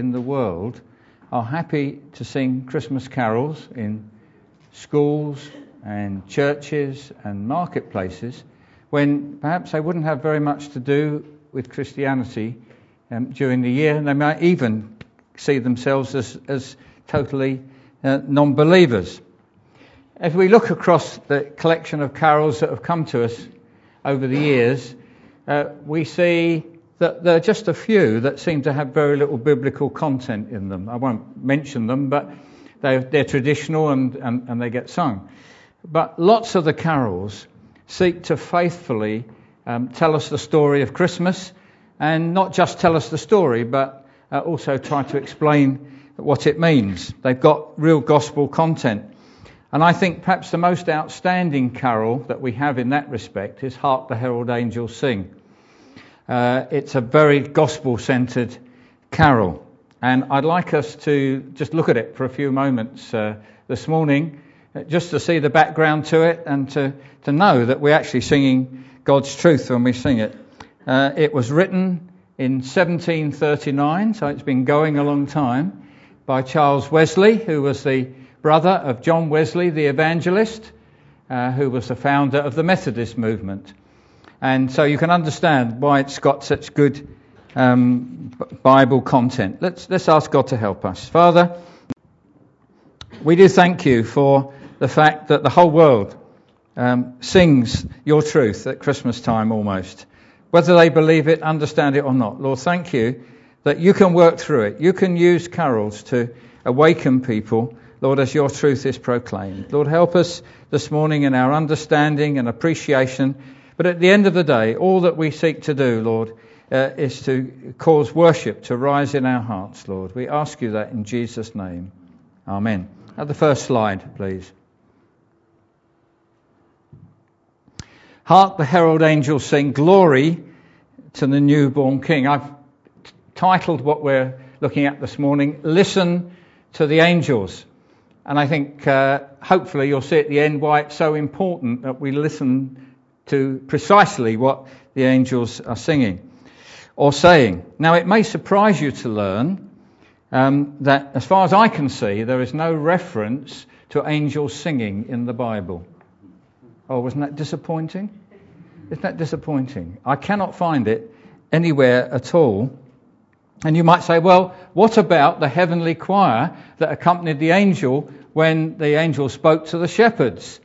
in the world are happy to sing Christmas carols in schools and churches and marketplaces when perhaps they wouldn't have very much to do with Christianity um, during the year, and they might even see themselves as, as totally uh, non believers. If we look across the collection of carols that have come to us over the years, uh, we see that there are just a few that seem to have very little biblical content in them. I won't mention them, but they're, they're traditional and, and, and, they get sung. But lots of the carols seek to faithfully um, tell us the story of Christmas, and not just tell us the story, but uh, also try to explain what it means. They've got real gospel content. And I think perhaps the most outstanding carol that we have in that respect is Hark the Herald Angels Sing. Uh, it's a very gospel centered carol. And I'd like us to just look at it for a few moments uh, this morning, uh, just to see the background to it and to, to know that we're actually singing God's truth when we sing it. Uh, it was written in 1739, so it's been going a long time, by Charles Wesley, who was the brother of John Wesley, the evangelist, uh, who was the founder of the Methodist movement. And so you can understand why it's got such good um, Bible content. Let's, let's ask God to help us. Father, we do thank you for the fact that the whole world um, sings your truth at Christmas time almost, whether they believe it, understand it, or not. Lord, thank you that you can work through it. You can use carols to awaken people Lord, as your truth is proclaimed. Lord, help us this morning in our understanding and appreciation. But at the end of the day, all that we seek to do, Lord, uh, is to cause worship to rise in our hearts, Lord. We ask you that in Jesus' name. Amen. At the first slide, please. Hark the herald angels sing, Glory to the newborn King. I've titled what we're looking at this morning, Listen to the Angels. And I think uh, hopefully you'll see at the end why it's so important that we listen to precisely what the angels are singing or saying. Now, it may surprise you to learn um, that, as far as I can see, there is no reference to angels singing in the Bible. Oh, wasn't that disappointing? Isn't that disappointing? I cannot find it anywhere at all. And you might say, well, what about the heavenly choir that accompanied the angel when the angel spoke to the shepherds?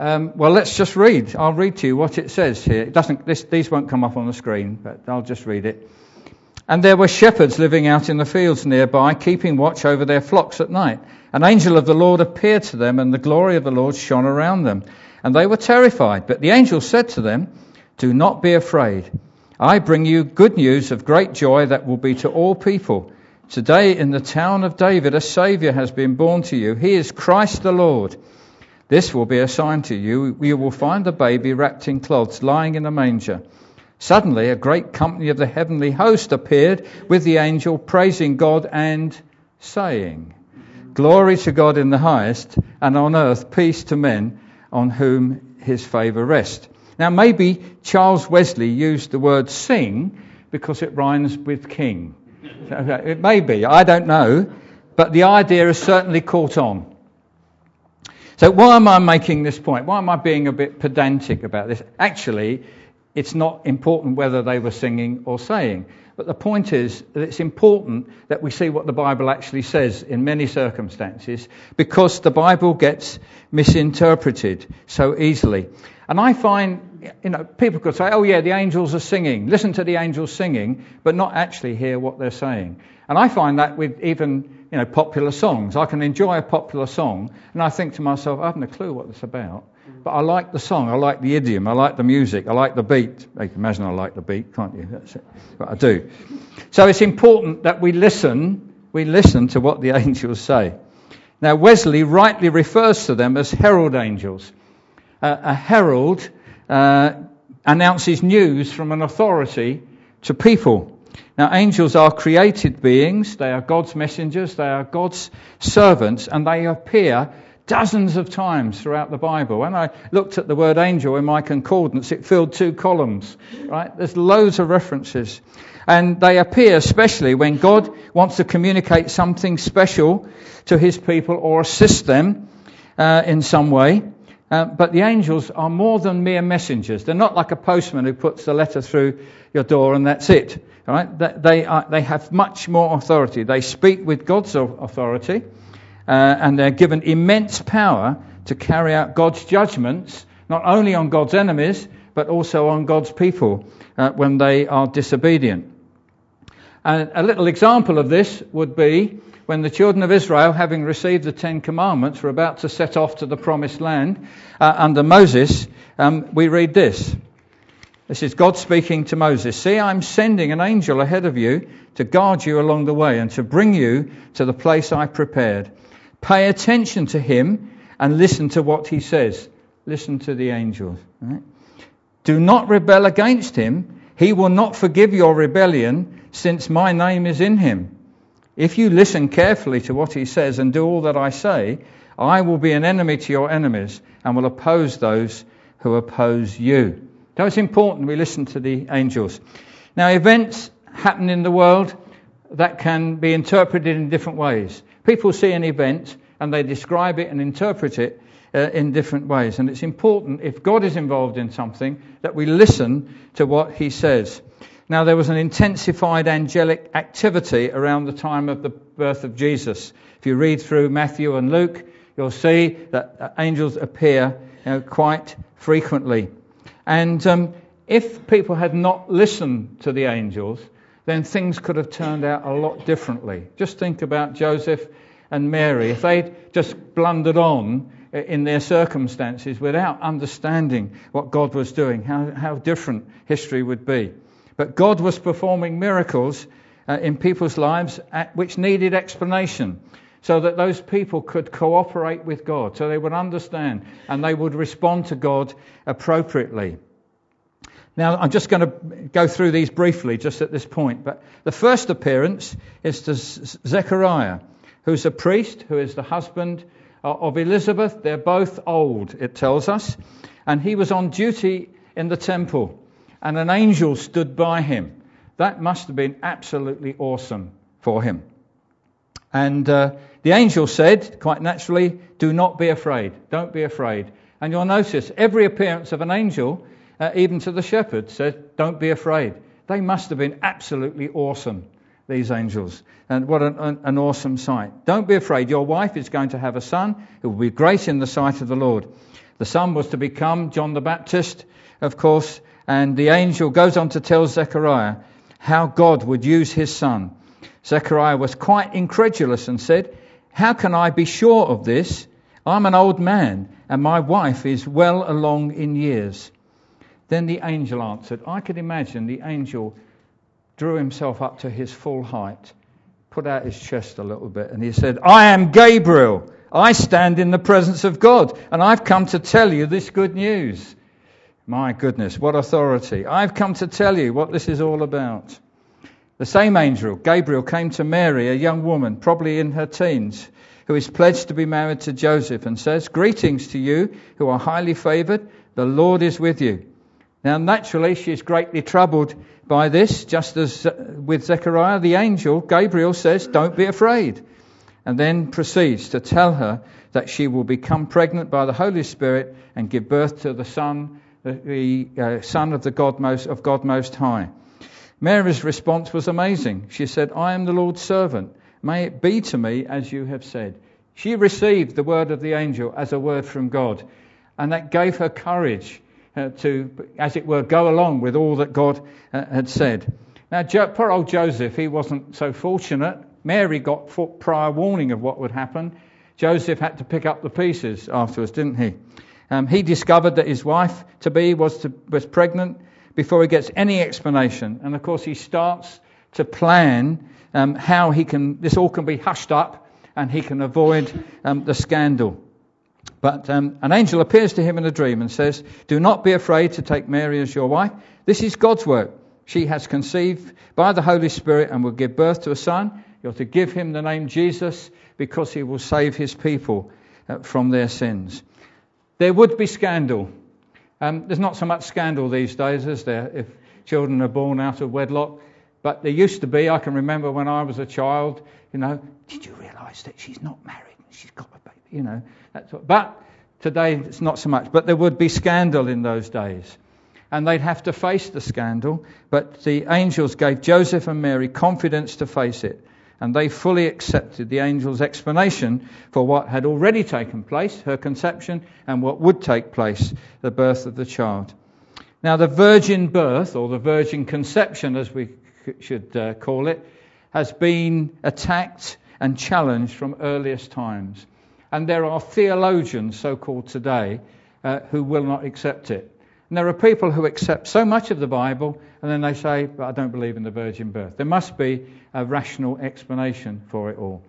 Um, well, let's just read. I'll read to you what it says here. It doesn't, this, these won't come up on the screen, but I'll just read it. And there were shepherds living out in the fields nearby, keeping watch over their flocks at night. An angel of the Lord appeared to them, and the glory of the Lord shone around them. And they were terrified. But the angel said to them, Do not be afraid. I bring you good news of great joy that will be to all people. Today in the town of David a Saviour has been born to you. He is Christ the Lord. This will be a sign to you. You will find the baby wrapped in cloths, lying in a manger. Suddenly a great company of the heavenly host appeared with the angel, praising God and saying, Glory to God in the highest, and on earth peace to men on whom his favour rests. Now, maybe Charles Wesley used the word sing because it rhymes with king. It may be, I don't know, but the idea has certainly caught on. So, why am I making this point? Why am I being a bit pedantic about this? Actually, it's not important whether they were singing or saying. But the point is that it's important that we see what the Bible actually says in many circumstances because the Bible gets misinterpreted so easily. And I find, you know, people could say, oh yeah, the angels are singing. Listen to the angels singing, but not actually hear what they're saying. And I find that with even, you know, popular songs. I can enjoy a popular song and I think to myself, I haven't a clue what it's about. But I like the song, I like the idiom, I like the music, I like the beat. You can imagine I like the beat, can't you? That's it. But I do. So it's important that we listen, we listen to what the angels say. Now, Wesley rightly refers to them as herald angels. Uh, a herald uh, announces news from an authority to people. Now, angels are created beings, they are God's messengers, they are God's servants, and they appear dozens of times throughout the Bible. When I looked at the word angel in my concordance, it filled two columns, right? There's loads of references. And they appear especially when God wants to communicate something special to his people or assist them uh, in some way. Uh, but the angels are more than mere messengers. They're not like a postman who puts the letter through your door and that's it. Right? They, are, they have much more authority. They speak with God's authority uh, and they're given immense power to carry out God's judgments, not only on God's enemies, but also on God's people uh, when they are disobedient. And a little example of this would be when the children of Israel, having received the Ten Commandments, were about to set off to the promised land uh, under Moses, um, we read this. This is God speaking to Moses. See, I'm sending an angel ahead of you to guard you along the way and to bring you to the place I prepared. Pay attention to him and listen to what he says. Listen to the angels. Right? Do not rebel against him. He will not forgive your rebellion since my name is in him. If you listen carefully to what he says and do all that I say, I will be an enemy to your enemies and will oppose those who oppose you. So it's important we listen to the angels. Now, events happen in the world that can be interpreted in different ways. People see an event and they describe it and interpret it uh, in different ways. And it's important, if God is involved in something, that we listen to what he says. Now, there was an intensified angelic activity around the time of the birth of Jesus. If you read through Matthew and Luke, you'll see that angels appear you know, quite frequently. And um, if people had not listened to the angels, then things could have turned out a lot differently. Just think about Joseph and Mary. If they'd just blundered on in their circumstances without understanding what God was doing, how, how different history would be. But God was performing miracles uh, in people's lives at, which needed explanation so that those people could cooperate with God, so they would understand and they would respond to God appropriately. Now, I'm just going to go through these briefly just at this point. But the first appearance is to Zechariah, who's a priest, who is the husband uh, of Elizabeth. They're both old, it tells us. And he was on duty in the temple and an angel stood by him. That must have been absolutely awesome for him. And uh, the angel said, quite naturally, Do not be afraid. Don't be afraid. And you'll notice every appearance of an angel, uh, even to the shepherd, said, Don't be afraid. They must have been absolutely awesome, these angels. And what an, an, an awesome sight. Don't be afraid. Your wife is going to have a son who will be great in the sight of the Lord. The son was to become John the Baptist, of course, and the angel goes on to tell Zechariah how God would use his son. Zechariah was quite incredulous and said, How can I be sure of this? I'm an old man, and my wife is well along in years. Then the angel answered. I could imagine the angel drew himself up to his full height, put out his chest a little bit, and he said, I am Gabriel. I stand in the presence of God, and I've come to tell you this good news. My goodness, what authority. I've come to tell you what this is all about. The same angel, Gabriel, came to Mary, a young woman, probably in her teens, who is pledged to be married to Joseph, and says, Greetings to you who are highly favored. The Lord is with you. Now, naturally, she is greatly troubled by this, just as uh, with Zechariah, the angel, Gabriel, says, Don't be afraid. And then proceeds to tell her that she will become pregnant by the Holy Spirit and give birth to the Son the uh, Son of, the God most, of God Most High. Mary's response was amazing. She said, I am the Lord's servant. May it be to me as you have said. She received the word of the angel as a word from God, and that gave her courage uh, to, as it were, go along with all that God uh, had said. Now, jo- poor old Joseph, he wasn't so fortunate. Mary got prior warning of what would happen. Joseph had to pick up the pieces afterwards, didn't he? Um, he discovered that his wife to be was, was pregnant before he gets any explanation. And of course, he starts to plan um, how he can, this all can be hushed up and he can avoid um, the scandal. But um, an angel appears to him in a dream and says, Do not be afraid to take Mary as your wife. This is God's work. She has conceived by the Holy Spirit and will give birth to a son. You're to give him the name Jesus because he will save his people uh, from their sins. There would be scandal. Um, there's not so much scandal these days, is there, if children are born out of wedlock? But there used to be, I can remember when I was a child, you know, did you realise that she's not married? She's got a baby, you know. That's what, but today it's not so much. But there would be scandal in those days. And they'd have to face the scandal. But the angels gave Joseph and Mary confidence to face it. And they fully accepted the angel's explanation for what had already taken place, her conception, and what would take place, the birth of the child. Now, the virgin birth, or the virgin conception as we should uh, call it, has been attacked and challenged from earliest times. And there are theologians, so called today, uh, who will not accept it. And there are people who accept so much of the Bible and then they say, but I don't believe in the virgin birth. There must be a rational explanation for it all.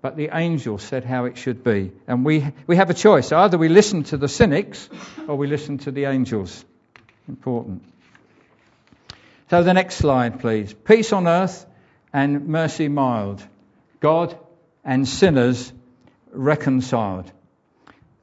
But the angel said how it should be. And we, we have a choice. Either we listen to the cynics or we listen to the angels. Important. So the next slide, please. Peace on earth and mercy mild. God and sinners reconciled.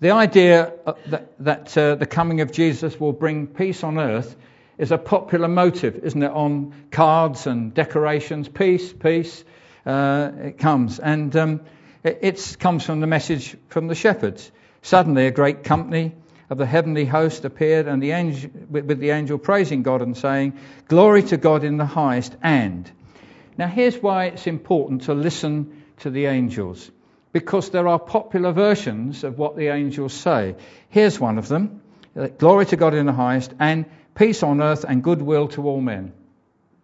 The idea uh, that, that uh, the coming of Jesus will bring peace on earth is a popular motive, isn't it, on cards and decorations? Peace, peace. Uh, it comes. And um, it it's, comes from the message from the shepherds. Suddenly, a great company of the heavenly host appeared, and the angel, with, with the angel praising God and saying, Glory to God in the highest, and. Now, here's why it's important to listen to the angels because there are popular versions of what the angels say. Here's one of them uh, Glory to God in the highest, and peace on earth and goodwill to all men.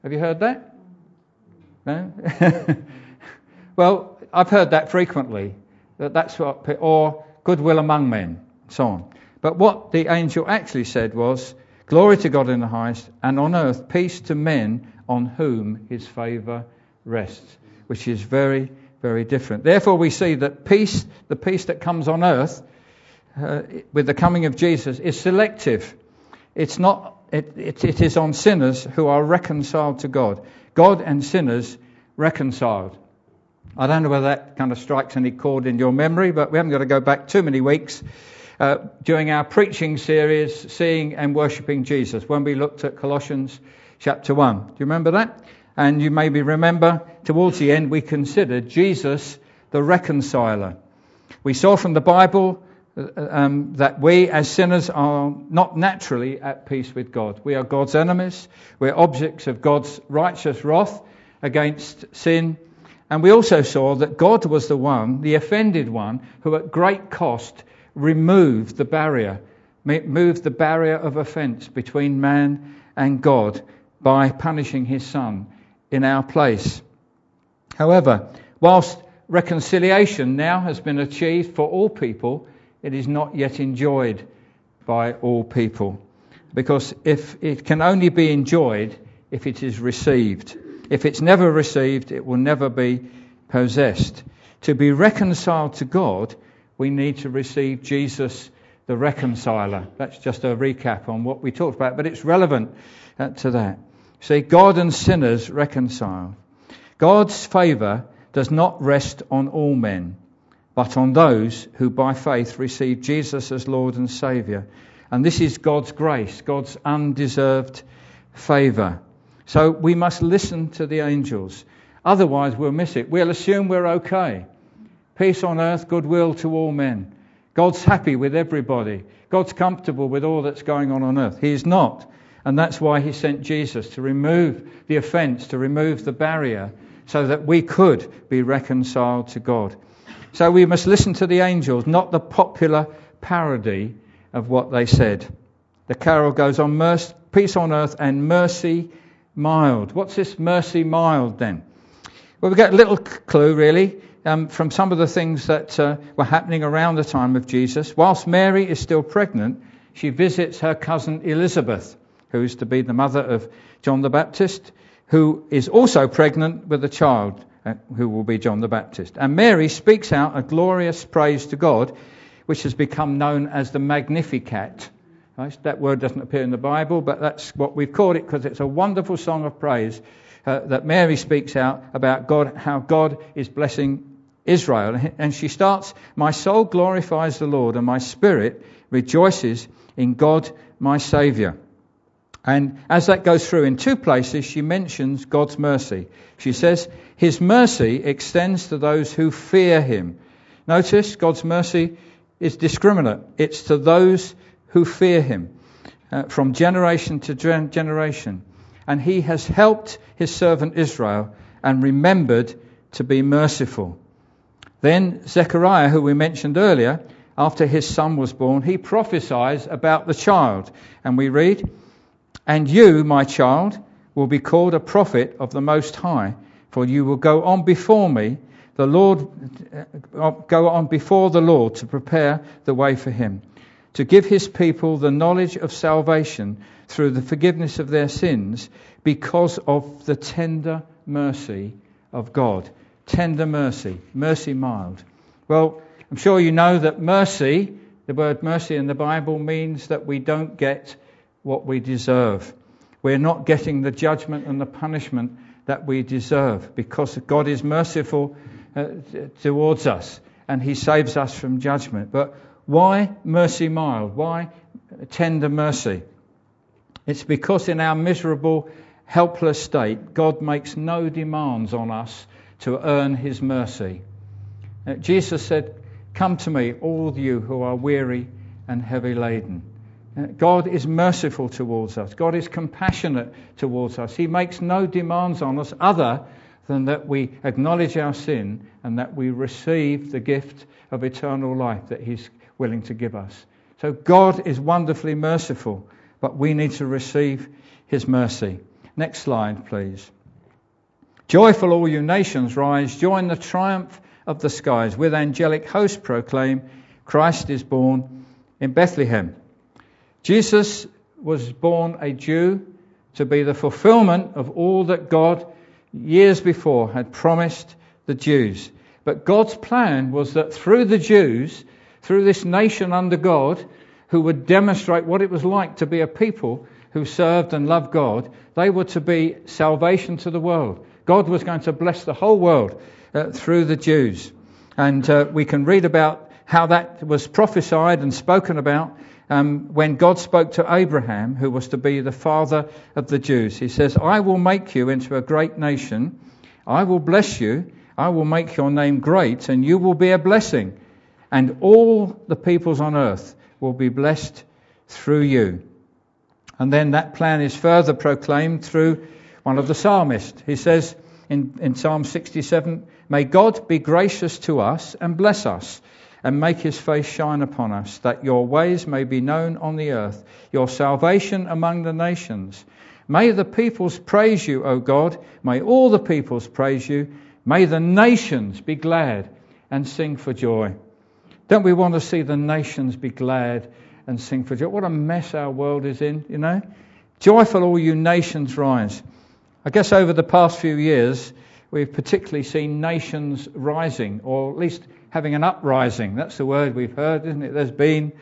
Have you heard that? No? well, I've heard that frequently. That that's what, or goodwill among men, and so on. But what the angel actually said was, Glory to God in the highest, and on earth peace to men on whom his favour rests, which is very very different. Therefore, we see that peace, the peace that comes on earth uh, with the coming of Jesus, is selective. It's not, it, it, it is on sinners who are reconciled to God. God and sinners reconciled. I don't know whether that kind of strikes any chord in your memory, but we haven't got to go back too many weeks. Uh, during our preaching series, Seeing and Worshipping Jesus, when we looked at Colossians chapter 1. Do you remember that? And you maybe remember towards the end we considered Jesus the reconciler. We saw from the Bible uh, um, that we as sinners are not naturally at peace with God. We are God's enemies. We're objects of God's righteous wrath against sin. And we also saw that God was the one, the offended one, who at great cost removed the barrier, moved the barrier of offence between man and God by punishing his son in our place. However, whilst reconciliation now has been achieved for all people, it is not yet enjoyed by all people. Because if it can only be enjoyed if it is received. If it's never received, it will never be possessed. To be reconciled to God, we need to receive Jesus the reconciler. That's just a recap on what we talked about, but it's relevant uh, to that. See, God and sinners reconcile. God's favour does not rest on all men, but on those who by faith receive Jesus as Lord and Saviour. And this is God's grace, God's undeserved favour. So we must listen to the angels. Otherwise, we'll miss it. We'll assume we're okay. Peace on earth, goodwill to all men. God's happy with everybody. God's comfortable with all that's going on on earth. He is not. And that's why he sent Jesus to remove the offense, to remove the barrier, so that we could be reconciled to God. So we must listen to the angels, not the popular parody of what they said. The carol goes on peace on earth and mercy mild. What's this mercy mild then? Well, we get a little clue, really, um, from some of the things that uh, were happening around the time of Jesus. Whilst Mary is still pregnant, she visits her cousin Elizabeth who's to be the mother of John the Baptist, who is also pregnant with a child uh, who will be John the Baptist. And Mary speaks out a glorious praise to God, which has become known as the Magnificat. Right? That word doesn't appear in the Bible, but that's what we've called it because it's a wonderful song of praise uh, that Mary speaks out about God, how God is blessing Israel. And she starts, My soul glorifies the Lord, and my spirit rejoices in God my Saviour. And as that goes through in two places, she mentions God's mercy. She says, His mercy extends to those who fear Him. Notice God's mercy is discriminate. It's to those who fear Him uh, from generation to generation. And He has helped His servant Israel and remembered to be merciful. Then Zechariah, who we mentioned earlier, after his son was born, he prophesies about the child. And we read, And you, my child, will be called a prophet of the Most High, for you will go on before me, the Lord, uh, go on before the Lord to prepare the way for him, to give his people the knowledge of salvation through the forgiveness of their sins because of the tender mercy of God. Tender mercy, mercy mild. Well, I'm sure you know that mercy, the word mercy in the Bible, means that we don't get what we deserve. We're not getting the judgment and the punishment that we deserve because God is merciful uh, towards us and He saves us from judgment. But why mercy mild? Why tender mercy? It's because in our miserable, helpless state, God makes no demands on us to earn His mercy. Uh, Jesus said, Come to me, all you who are weary and heavy laden. Uh, God is merciful towards us. God is compassionate towards us. He makes no demands on us other than that we acknowledge our sin and that we receive the gift of eternal life that He's willing to give us. So God is wonderfully merciful, but we need to receive His mercy. Next slide, please. Joyful, all you nations, rise, join the triumph of the skies. With angelic hosts proclaim, Christ is born in Bethlehem. Jesus was born a Jew to be the fulfillment of all that God years before had promised the Jews. But God's plan was that through the Jews, through this nation under God, who would demonstrate what it was like to be a people who served and loved God, they were to be salvation to the world. God was going to bless the whole world uh, through the Jews. And uh, we can read about how that was prophesied and spoken about um, when God spoke to Abraham, who was to be the father of the Jews. He says, I will make you into a great nation. I will bless you. I will make your name great, and you will be a blessing. And all the peoples on earth will be blessed through you. And then that plan is further proclaimed through one of the psalmists. He says in, in Psalm 67, May God be gracious to us and bless us and make his face shine upon us, that your ways may be known on the earth, your salvation among the nations. May the peoples praise you, O God. May all the peoples praise you. May the nations be glad and sing for joy. Don't we want to see the nations be glad and sing for joy? What a mess our world is in, you know? Joyful, all you nations, rise. I guess over the past few years, we've particularly seen nations rising, or at least having an uprising. That's the word we've heard, isn't it? There's been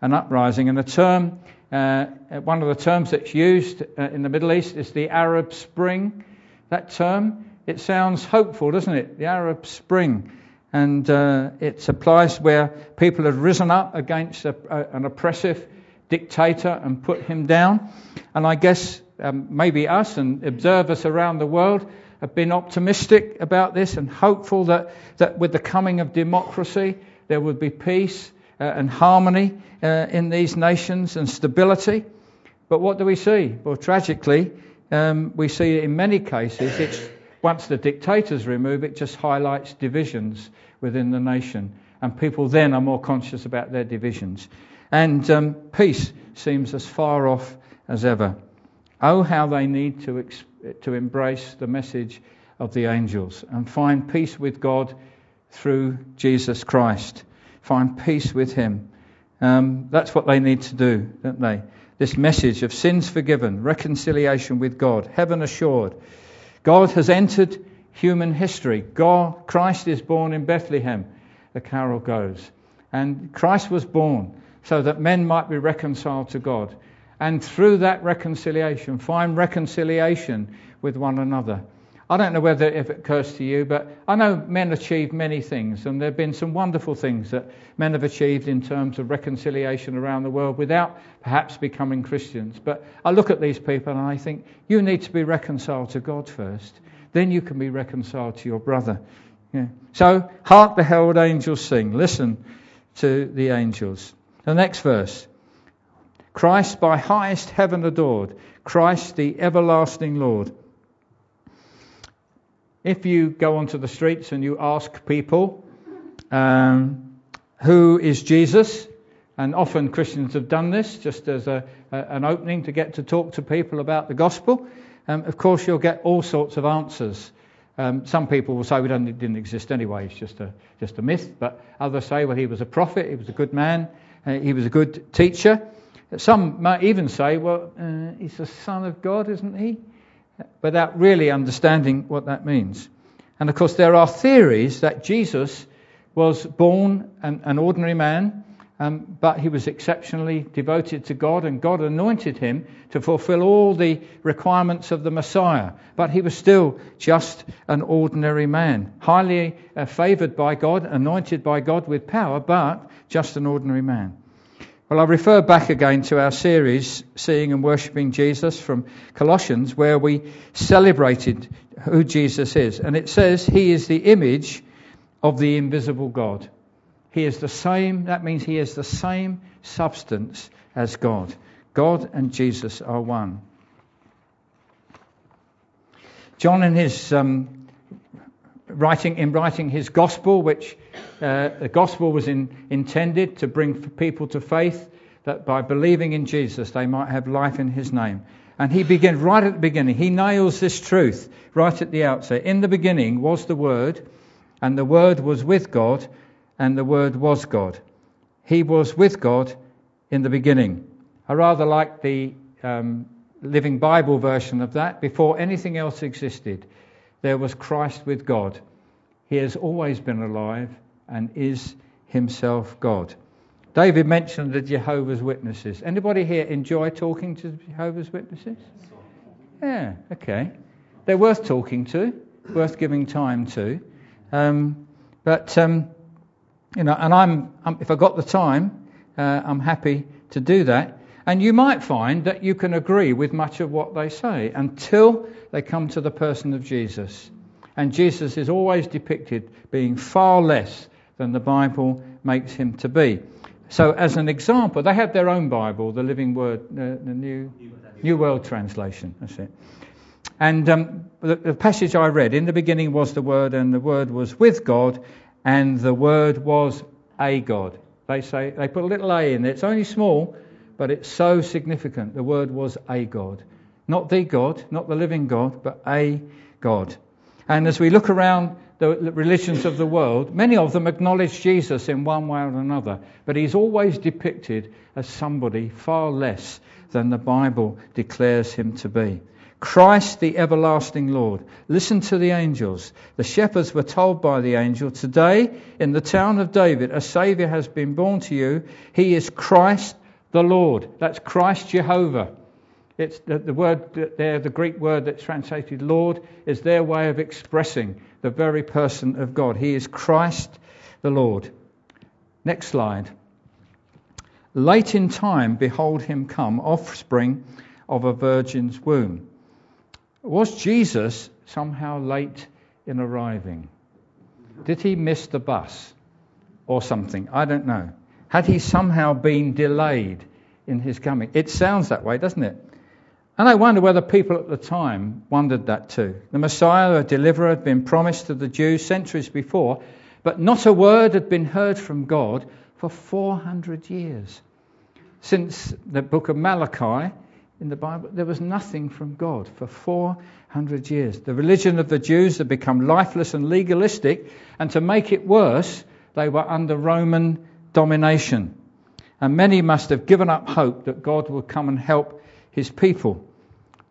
an uprising. And the term, uh, one of the terms that's used uh, in the Middle East is the Arab Spring. That term, it sounds hopeful, doesn't it? The Arab Spring. And uh, it applies where people have risen up against a, a, an oppressive dictator and put him down. And I guess um, maybe us and observers around the world have been optimistic about this and hopeful that, that with the coming of democracy, there would be peace uh, and harmony uh, in these nations and stability. But what do we see? Well, tragically, um, we see in many cases, it's, once the dictators remove, it just highlights divisions within the nation. And people then are more conscious about their divisions. And um, peace seems as far off as ever. Oh, how they need to to embrace the message of the angels and find peace with God through Jesus Christ. Find peace with Him. Um, that's what they need to do, don't they? This message of sins forgiven, reconciliation with God, heaven assured. God has entered human history. God, Christ is born in Bethlehem, the carol goes. And Christ was born so that men might be reconciled to God and through that reconciliation, find reconciliation with one another. I don't know whether if it occurs to you, but I know men achieve many things, and there have been some wonderful things that men have achieved in terms of reconciliation around the world without perhaps becoming Christians. But I look at these people and I think, you need to be reconciled to God first. Then you can be reconciled to your brother. Yeah. So, hark the herald angels sing. Listen to the angels. The next verse Christ by highest heaven adored, Christ the everlasting Lord. If you go onto the streets and you ask people, um, who is Jesus? And often Christians have done this just as a, a, an opening to get to talk to people about the gospel. Um, of course, you'll get all sorts of answers. Um, some people will say, well, it didn't exist anyway, it's just a, just a myth. But others say, well, he was a prophet, he was a good man, uh, he was a good teacher. Some might even say, well, uh, he's the Son of God, isn't he? Without really understanding what that means. And of course, there are theories that Jesus was born an, an ordinary man, um, but he was exceptionally devoted to God, and God anointed him to fulfill all the requirements of the Messiah. But he was still just an ordinary man, highly uh, favored by God, anointed by God with power, but just an ordinary man. Well, I refer back again to our series, Seeing and Worshipping Jesus from Colossians, where we celebrated who Jesus is. And it says, He is the image of the invisible God. He is the same, that means He is the same substance as God. God and Jesus are one. John, in his um, writing, in writing his gospel, which uh, the gospel was in, intended to bring people to faith that by believing in Jesus they might have life in his name. And he begins right at the beginning. He nails this truth right at the outset. In the beginning was the Word, and the Word was with God, and the Word was God. He was with God in the beginning. I rather like the um, Living Bible version of that. Before anything else existed, there was Christ with God. He has always been alive and is himself God. David mentioned the Jehovah's Witnesses. Anybody here enjoy talking to Jehovah's Witnesses? Yeah, okay. They're worth talking to, worth giving time to. Um, but, um, you know, and I'm, if I got the time, uh, I'm happy to do that. And you might find that you can agree with much of what they say until they come to the person of Jesus. And Jesus is always depicted being far less than the Bible makes him to be. So, as an example, they have their own Bible, the Living Word, uh, the New, New World Translation. That's it. And um, the, the, passage I read, in the beginning was the Word, and the Word was with God, and the Word was a God. They say they put a little a in there. It's only small, but it's so significant. The Word was a God, not the God, not the living God, but a God. And as we look around the religions of the world, many of them acknowledge Jesus in one way or another, but he's always depicted as somebody far less than the Bible declares him to be. Christ, the everlasting Lord. Listen to the angels. The shepherds were told by the angel, Today, in the town of David, a Saviour has been born to you. He is Christ the Lord. That's Christ Jehovah. It's the, the word there, the Greek word that's translated Lord, is their way of expressing the very person of God. He is Christ the Lord. Next slide. Late in time, behold him come, offspring of a virgin's womb. Was Jesus somehow late in arriving? Did he miss the bus or something? I don't know. Had he somehow been delayed in his coming? It sounds that way, doesn't it? And I wonder whether people at the time wondered that too. The Messiah, a deliverer, had been promised to the Jews centuries before, but not a word had been heard from God for 400 years. Since the book of Malachi in the Bible, there was nothing from God for 400 years. The religion of the Jews had become lifeless and legalistic, and to make it worse, they were under Roman domination. And many must have given up hope that God would come and help his people.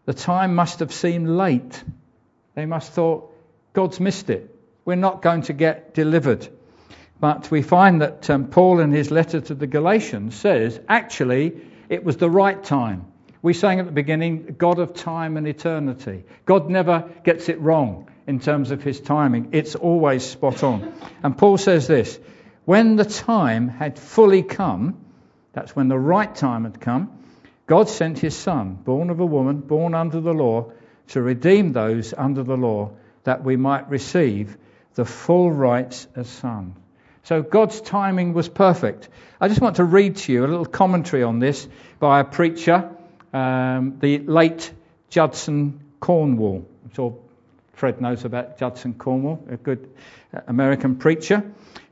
The time must have seemed late. They must thought, God's missed it. We're not going to get delivered. But we find that um, Paul, in his letter to the Galatians, says actually it was the right time. We sang at the beginning, God of time and eternity. God never gets it wrong in terms of his timing, it's always spot on. And Paul says this when the time had fully come, that's when the right time had come, God sent his Son, born of a woman, born under the law, to redeem those under the law, that we might receive the full rights as sons. So God's timing was perfect. I just want to read to you a little commentary on this by a preacher, um, the late Judson Cornwall. I'm sure Fred knows about Judson Cornwall, a good uh, American preacher.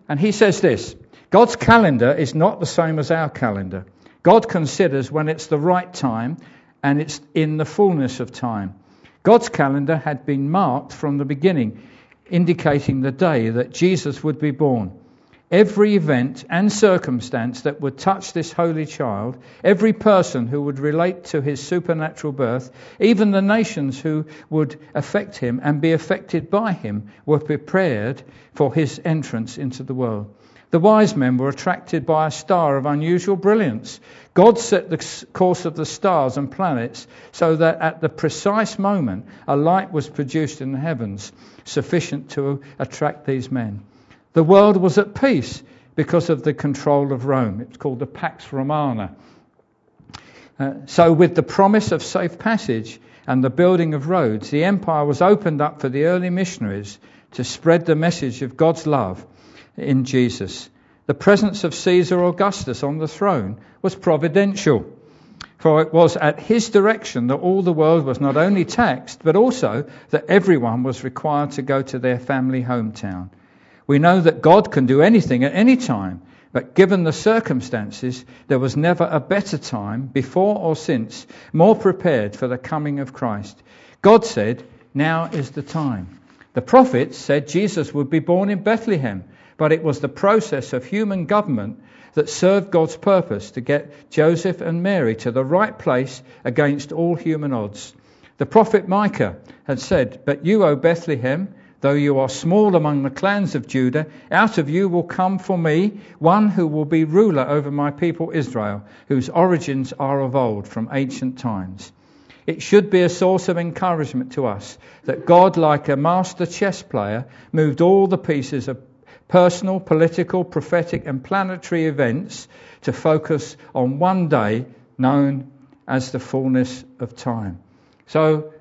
And he says this God's calendar is not the same as our calendar. God considers when it's the right time and it's in the fullness of time. God's calendar had been marked from the beginning, indicating the day that Jesus would be born every event and circumstance that would touch this holy child, every person who would relate to his supernatural birth, even the nations who would affect him and be affected by him, were prepared for his entrance into the world. The wise men were attracted by a star of unusual brilliance. God set the course of the stars and planets so that at the precise moment a light was produced in the heavens sufficient to attract these men. The world was at peace because of the control of Rome. It's called the Pax Romana. Uh, so, with the promise of safe passage and the building of roads, the empire was opened up for the early missionaries to spread the message of God's love in Jesus. The presence of Caesar Augustus on the throne was providential, for it was at his direction that all the world was not only taxed, but also that everyone was required to go to their family hometown. We know that God can do anything at any time, but given the circumstances, there was never a better time, before or since, more prepared for the coming of Christ. God said, Now is the time. The prophets said Jesus would be born in Bethlehem, but it was the process of human government that served God's purpose to get Joseph and Mary to the right place against all human odds. The prophet Micah had said, But you, O Bethlehem, Though you are small among the clans of Judah, out of you will come for me one who will be ruler over my people Israel, whose origins are of old, from ancient times. It should be a source of encouragement to us that God, like a master chess player, moved all the pieces of personal, political, prophetic, and planetary events to focus on one day known as the fullness of time. So,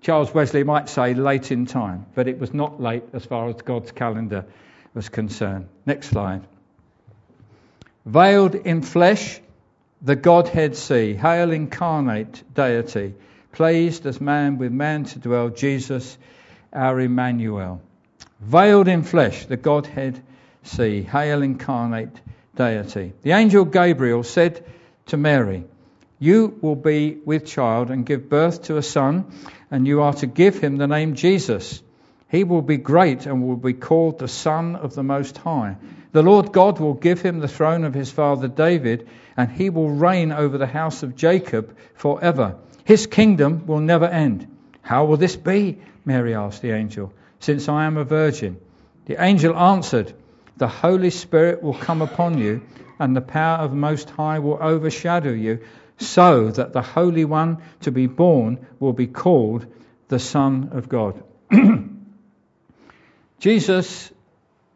Charles Wesley might say late in time, but it was not late as far as God's calendar was concerned. Next slide. Veiled in flesh, the Godhead see, hail incarnate deity, pleased as man with man to dwell, Jesus, our Emmanuel. Veiled in flesh, the Godhead see, hail incarnate deity. The angel Gabriel said to Mary, You will be with child and give birth to a son and you are to give him the name Jesus. He will be great and will be called the Son of the Most High. The Lord God will give him the throne of his father David, and he will reign over the house of Jacob forever. His kingdom will never end. How will this be? Mary asked the angel, since I am a virgin. The angel answered, The Holy Spirit will come upon you, and the power of the Most High will overshadow you so that the Holy One to be born will be called the Son of God. Jesus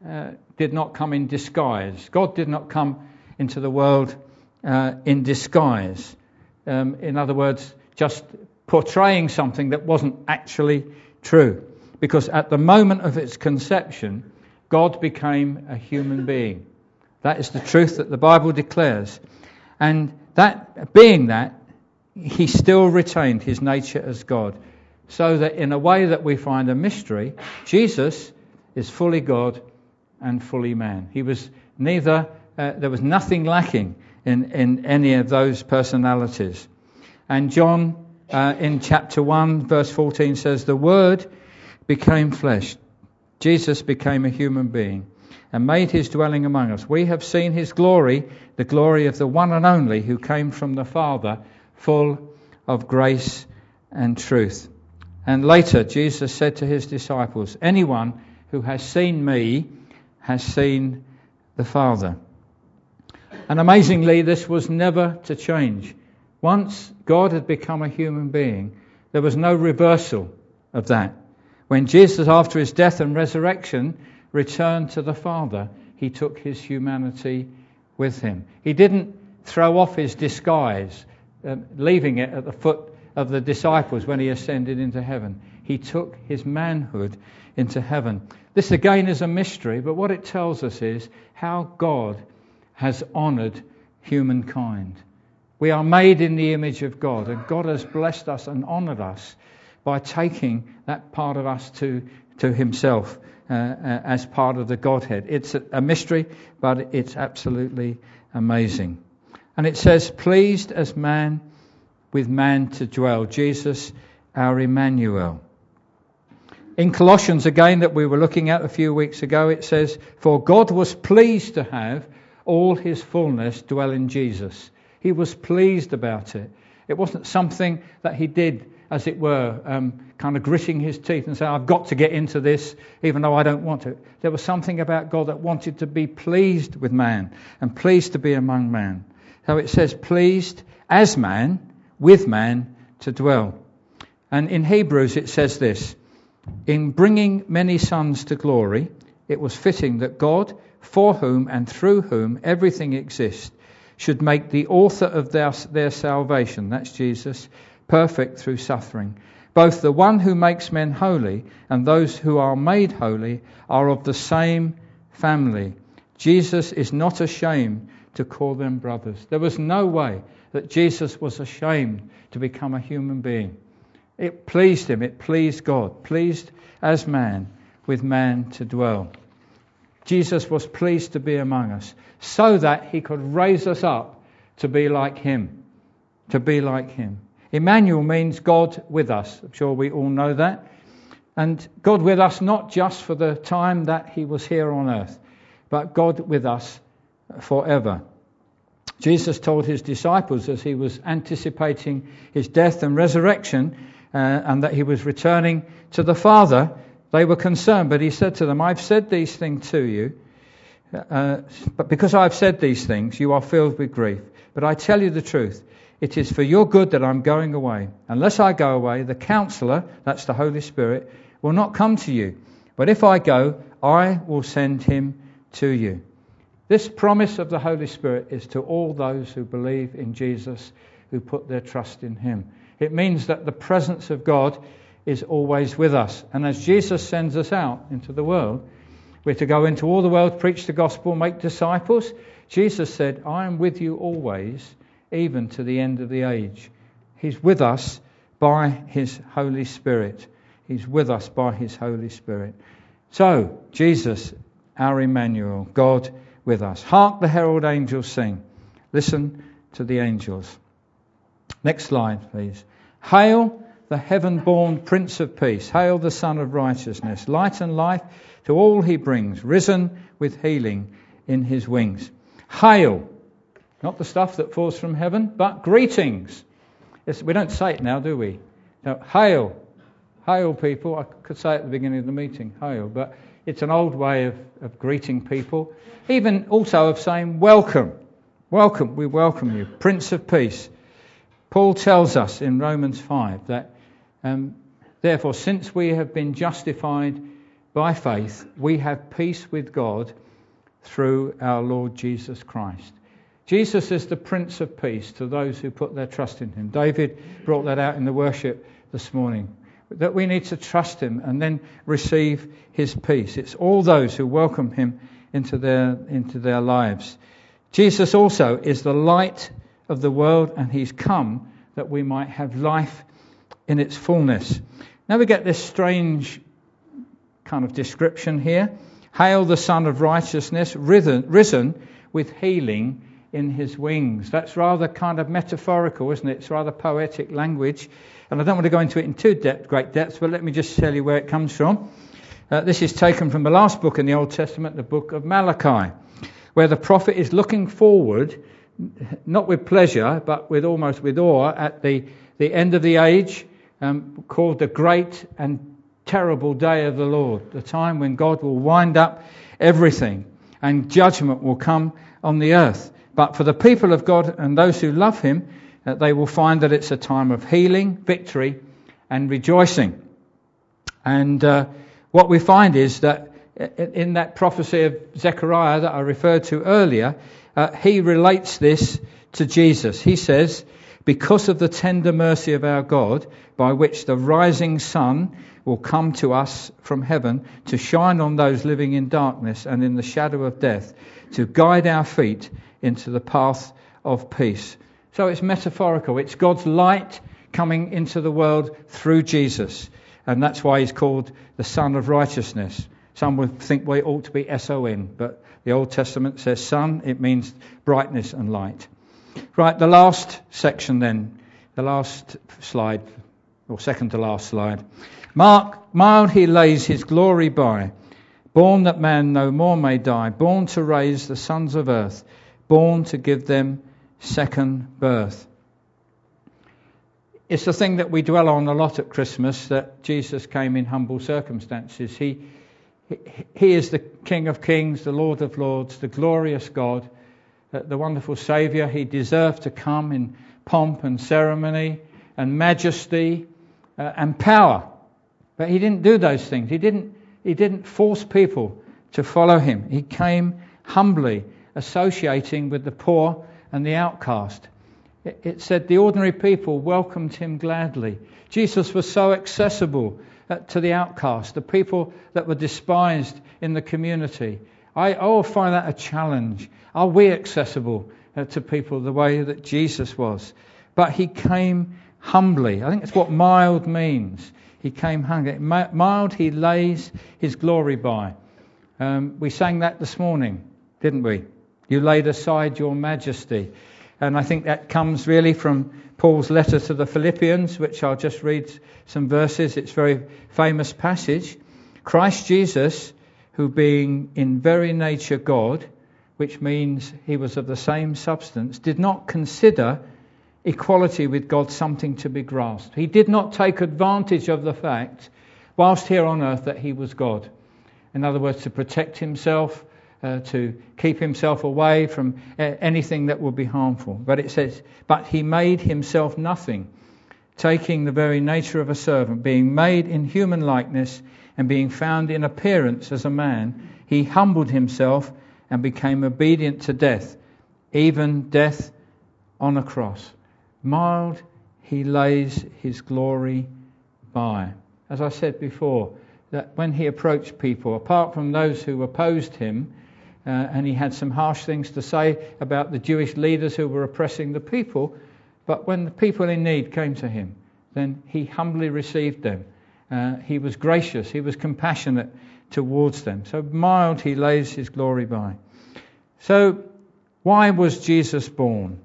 uh, did not come in disguise. God did not come into the world uh, in disguise. Um, in other words, just portraying something that wasn't actually true. Because at the moment of its conception, God became a human being. That is the truth that the Bible declares. And that, being that, he still retained his nature as God. So that in a way that we find a mystery, Jesus is fully God and fully man. He was neither, uh, there was nothing lacking in, in any of those personalities. And John uh, in chapter 1, verse 14 says, The Word became flesh. Jesus became a human being and made his dwelling among us. We have seen his glory, the glory of the one and only who came from the Father, full of grace and truth. And later, Jesus said to his disciples, Anyone who has seen me has seen the Father. And amazingly, this was never to change. Once God had become a human being, there was no reversal of that. When Jesus, after his death and resurrection, returned to the Father, he took his humanity with him. He didn't throw off his disguise, uh, leaving it at the foot of the disciples when he ascended into heaven. He took his manhood into heaven. This again is a mystery, but what it tells us is how God has honored humankind. We are made in the image of God, and God has blessed us and honored us by taking that part of us to, to Himself uh, uh, as part of the Godhead. It's a, a mystery, but it's absolutely amazing. And it says, pleased as man with man to dwell. Jesus, our Emmanuel. In Colossians, again, that we were looking at a few weeks ago, it says, For God was pleased to have all his fullness dwell in Jesus. He was pleased about it. It wasn't something that he did, as it were, um, kind of gritting his teeth and saying, I've got to get into this, even though I don't want to. There was something about God that wanted to be pleased with man and pleased to be among man. So it says, pleased as man, with man to dwell. And in Hebrews it says this In bringing many sons to glory, it was fitting that God, for whom and through whom everything exists, should make the author of their, their salvation, that's Jesus, perfect through suffering. Both the one who makes men holy and those who are made holy are of the same family. Jesus is not ashamed to call them brothers. There was no way that Jesus was ashamed to become a human being. It pleased him, it pleased God, pleased as man with man to dwell. Jesus was pleased to be among us so that he could raise us up to be like him. To be like him. Emmanuel means God with us. I'm sure we all know that. And God with us not just for the time that he was here on earth, but God with us forever. Jesus told his disciples as he was anticipating his death and resurrection uh, and that he was returning to the Father, they were concerned, but he said to them, I've said these things to you, uh, but because I've said these things, you are filled with grief. But I tell you the truth. It is for your good that I'm going away. Unless I go away, the counselor, that's the Holy Spirit, will not come to you. But if I go, I will send him to you. This promise of the Holy Spirit is to all those who believe in Jesus, who put their trust in Him. It means that the presence of God is always with us. And as Jesus sends us out into the world, we're to go into all the world, preach the gospel, make disciples. Jesus said, I am with you always, even to the end of the age. He's with us by His Holy Spirit. He's with us by His Holy Spirit. So, Jesus, our Emmanuel, God with us. Hark the herald angels sing. Listen to the angels. Next slide, please. Hail the heaven born Prince of Peace. Hail the Sun of Righteousness. Light and life to all he brings, risen with healing in his wings. Hail, not the stuff that falls from heaven, but greetings. It's, we don't say it now, do we? No, hail. Hail, people. I could say at the beginning of the meeting, hail, but it's an old way of, of greeting people. Even also of saying, welcome. Welcome, we welcome you. Prince of Peace. Paul tells us in Romans 5 that, um, therefore, since we have been justified by faith, we have peace with God through our Lord Jesus Christ. Jesus is the Prince of Peace to those who put their trust in him. David brought that out in the worship this morning that we need to trust him and then receive his peace. It's all those who welcome him into their, into their lives. Jesus also is the light of the world and he's come that we might have life in its fullness. Now we get this strange kind of description here. Hail the Sun of Righteousness, risen, risen with healing in his wings. That's rather kind of metaphorical, isn't it? It's rather poetic language. And I don't want to go into it in too depth, great depths, but let me just tell you where it comes from. Uh, this is taken from the last book in the Old Testament, the book of Malachi, where the prophet is looking forward, not with pleasure, but with almost with awe, at the, the end of the age, um, called the great and terrible day of the Lord, the time when God will wind up everything and judgment will come on the earth. But for the people of God and those who love Him, uh, they will find that it's a time of healing, victory, and rejoicing. And uh, what we find is that in that prophecy of Zechariah that I referred to earlier, uh, he relates this to Jesus. He says, Because of the tender mercy of our God, by which the rising sun will come to us from heaven to shine on those living in darkness and in the shadow of death, to guide our feet into the path of peace. So it's metaphorical. It's God's light coming into the world through Jesus. And that's why he's called the Sun of Righteousness. Some would think it ought to be S O N, but the Old Testament says sun, it means brightness and light. Right, the last section then, the last slide, or second to last slide. Mark, mild he lays his glory by, born that man no more may die, born to raise the sons of earth, born to give them second birth. It's the thing that we dwell on a lot at Christmas that Jesus came in humble circumstances. He, he is the King of kings, the Lord of lords, the glorious God, the wonderful Saviour. He deserved to come in pomp and ceremony and majesty uh, and power. But he didn't do those things. He didn't, he didn't force people to follow him. He came humbly, associating with the poor and the outcast. It, said the ordinary people welcomed him gladly. Jesus was so accessible uh, to the outcast, the people that were despised in the community. I, I find that a challenge. Are we accessible uh, to people the way that Jesus was? But he came humbly. I think that's what mild means. He came humbly. Mild, he lays his glory by. Um, we sang that this morning, didn't we? You laid aside your majesty. And I think that comes really from Paul's letter to the Philippians, which I'll just read some verses. It's a very famous passage. Christ Jesus, who being in very nature God, which means he was of the same substance, did not consider equality with God something to be grasped. He did not take advantage of the fact, whilst here on earth, that he was God. In other words, to protect himself, uh, to keep himself away from uh, anything that would be harmful. But it says, But he made himself nothing, taking the very nature of a servant, being made in human likeness, and being found in appearance as a man, he humbled himself and became obedient to death, even death on a cross. Mild, he lays his glory by. As I said before, that when he approached people, apart from those who opposed him, uh, and he had some harsh things to say about the Jewish leaders who were oppressing the people. But when the people in need came to him, then he humbly received them. Uh, he was gracious, he was compassionate towards them. So mild he lays his glory by. So, why was Jesus born?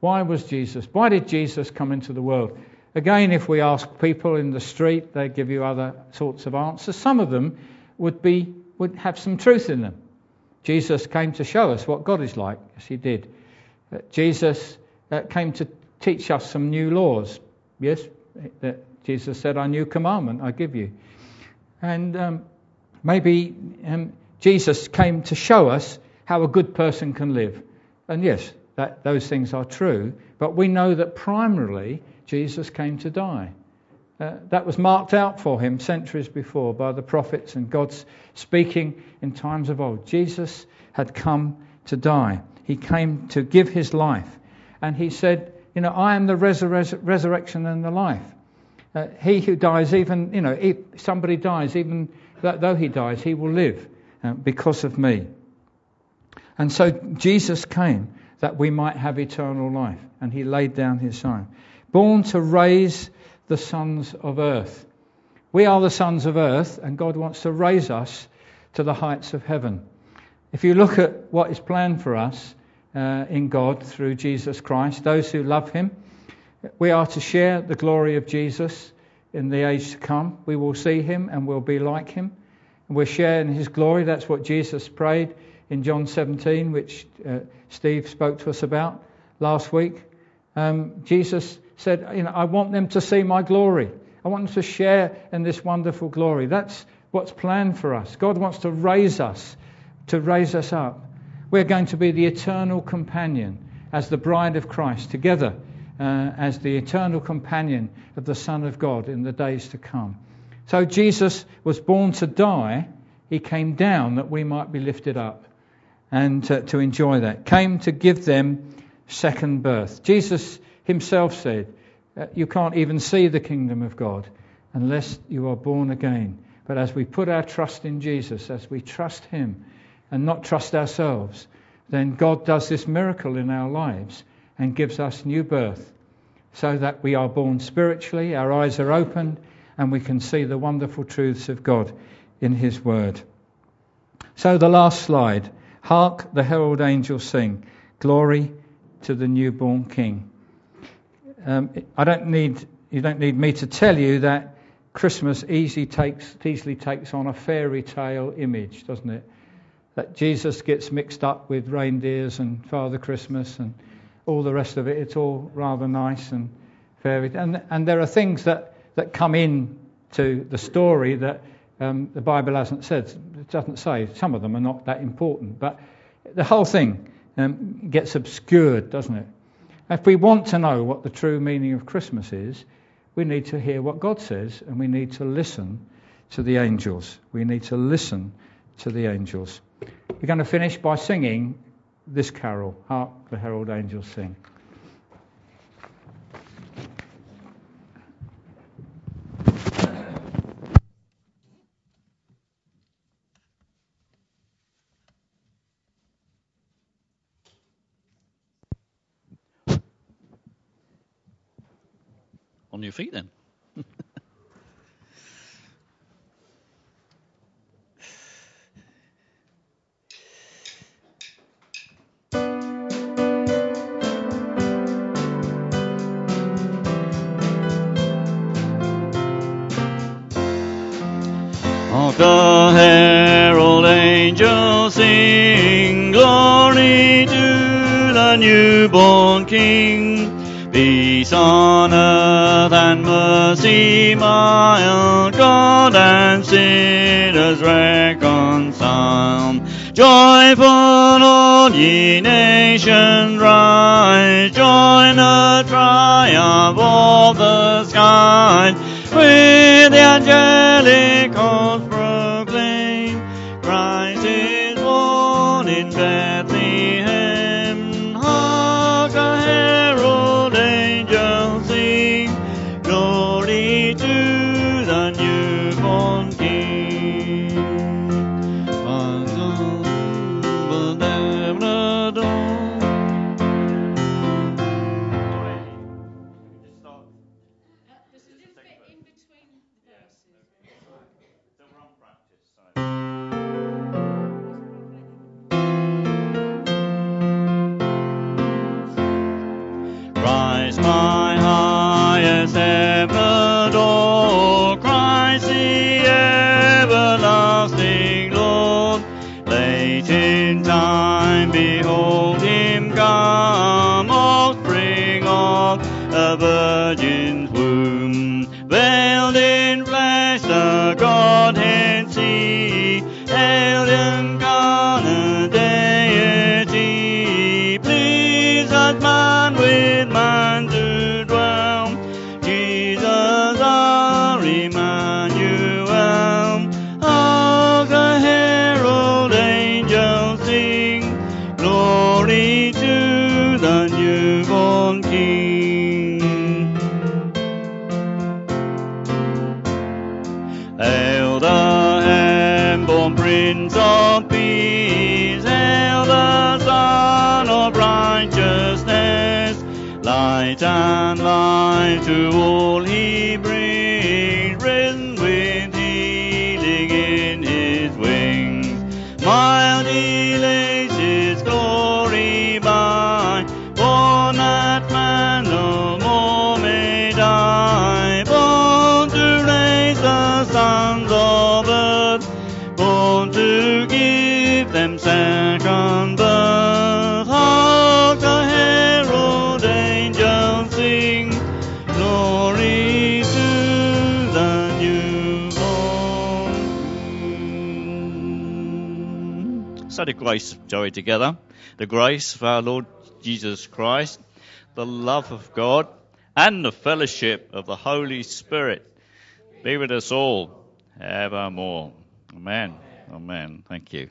Why was Jesus? Why did Jesus come into the world? Again, if we ask people in the street, they give you other sorts of answers. Some of them would be would have some truth in them. Jesus came to show us what God is like. Yes, he did. Uh, Jesus uh, came to teach us some new laws. Yes, that Jesus said, "A new commandment I give you." And um, maybe um, Jesus came to show us how a good person can live. And yes, that, those things are true. But we know that primarily Jesus came to die. Uh, that was marked out for him centuries before by the prophets and God's speaking in times of old. Jesus had come to die. He came to give his life. And he said, You know, I am the resur- resurrection and the life. Uh, he who dies, even, you know, if somebody dies, even though he dies, he will live uh, because of me. And so Jesus came that we might have eternal life. And he laid down his life. Born to raise the sons of earth. We are the sons of earth, and God wants to raise us to the heights of heaven. If you look at what is planned for us uh, in God through Jesus Christ, those who love Him, we are to share the glory of Jesus in the age to come. We will see Him and we'll be like Him. And we're sharing His glory. That's what Jesus prayed in John 17, which uh, Steve spoke to us about last week. Um, Jesus said, you know, I want them to see my glory. I want them to share in this wonderful glory. That's what's planned for us. God wants to raise us, to raise us up. We're going to be the eternal companion as the bride of Christ together uh, as the eternal companion of the Son of God in the days to come. So Jesus was born to die. He came down that we might be lifted up and to enjoy that. Came to give them second birth. Jesus himself said, uh, You can't even see the kingdom of God unless you are born again. But as we put our trust in Jesus, as we trust Him and not trust ourselves, then God does this miracle in our lives and gives us new birth so that we are born spiritually, our eyes are opened, and we can see the wonderful truths of God in His Word. So, the last slide Hark, the herald angels sing, Glory to the newborn King. Um, I don't need, you don't need me to tell you that Christmas easily takes, easily takes on a fairy tale image, doesn't it? That Jesus gets mixed up with reindeers and Father Christmas and all the rest of it. It's all rather nice and fairy. And, and there are things that, that come in to the story that um, the Bible hasn't said. It doesn't say. Some of them are not that important. But the whole thing um, gets obscured, doesn't it? If we want to know what the true meaning of Christmas is, we need to hear what God says and we need to listen to the angels. We need to listen to the angels. We're going to finish by singing this carol Hark the Herald Angels Sing. Your feet then. The herald angels sing, glory to the newborn King. Mercy mild, God and sinners reconciled. Joyful all ye nations rise, join the triumph of the skies, with the angelic and life to all grace, Joey, together. The grace of our Lord Jesus Christ, the love of God, and the fellowship of the Holy Spirit be with us all evermore. Amen. Amen. Thank you.